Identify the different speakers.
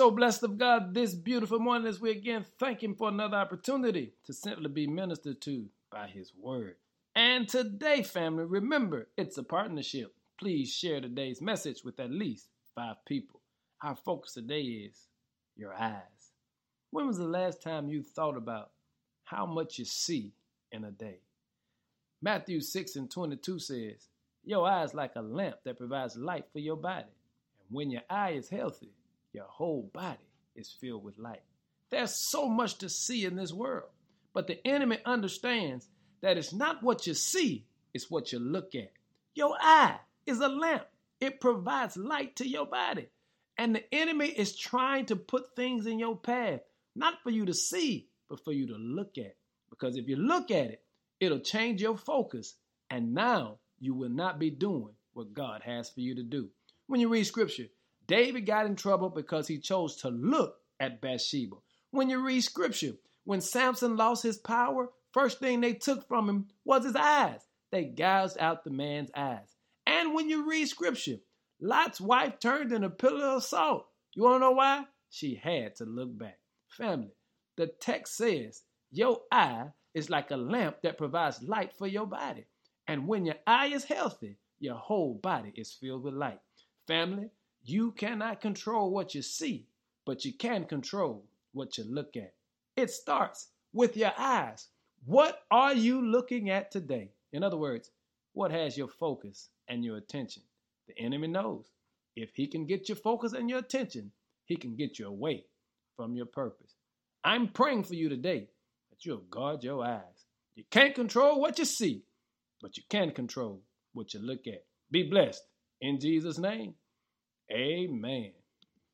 Speaker 1: so blessed of God this beautiful morning as we again thank Him for another opportunity to simply be ministered to by His Word. And today, family, remember it's a partnership. Please share today's message with at least five people. Our focus today is your eyes. When was the last time you thought about how much you see in a day? Matthew 6 and 22 says, Your eyes like a lamp that provides light for your body. And when your eye is healthy, your whole body is filled with light. There's so much to see in this world, but the enemy understands that it's not what you see, it's what you look at. Your eye is a lamp, it provides light to your body. And the enemy is trying to put things in your path, not for you to see, but for you to look at. Because if you look at it, it'll change your focus, and now you will not be doing what God has for you to do. When you read scripture, David got in trouble because he chose to look at Bathsheba. When you read scripture, when Samson lost his power, first thing they took from him was his eyes. They gouged out the man's eyes. And when you read scripture, Lot's wife turned into a pillar of salt. You want to know why? She had to look back. Family, the text says, Your eye is like a lamp that provides light for your body. And when your eye is healthy, your whole body is filled with light. Family, you cannot control what you see, but you can control what you look at. It starts with your eyes. What are you looking at today? In other words, what has your focus and your attention? The enemy knows if he can get your focus and your attention, he can get you away from your purpose. I'm praying for you today that you'll guard your eyes. You can't control what you see, but you can control what you look at. Be blessed in Jesus' name. Amen.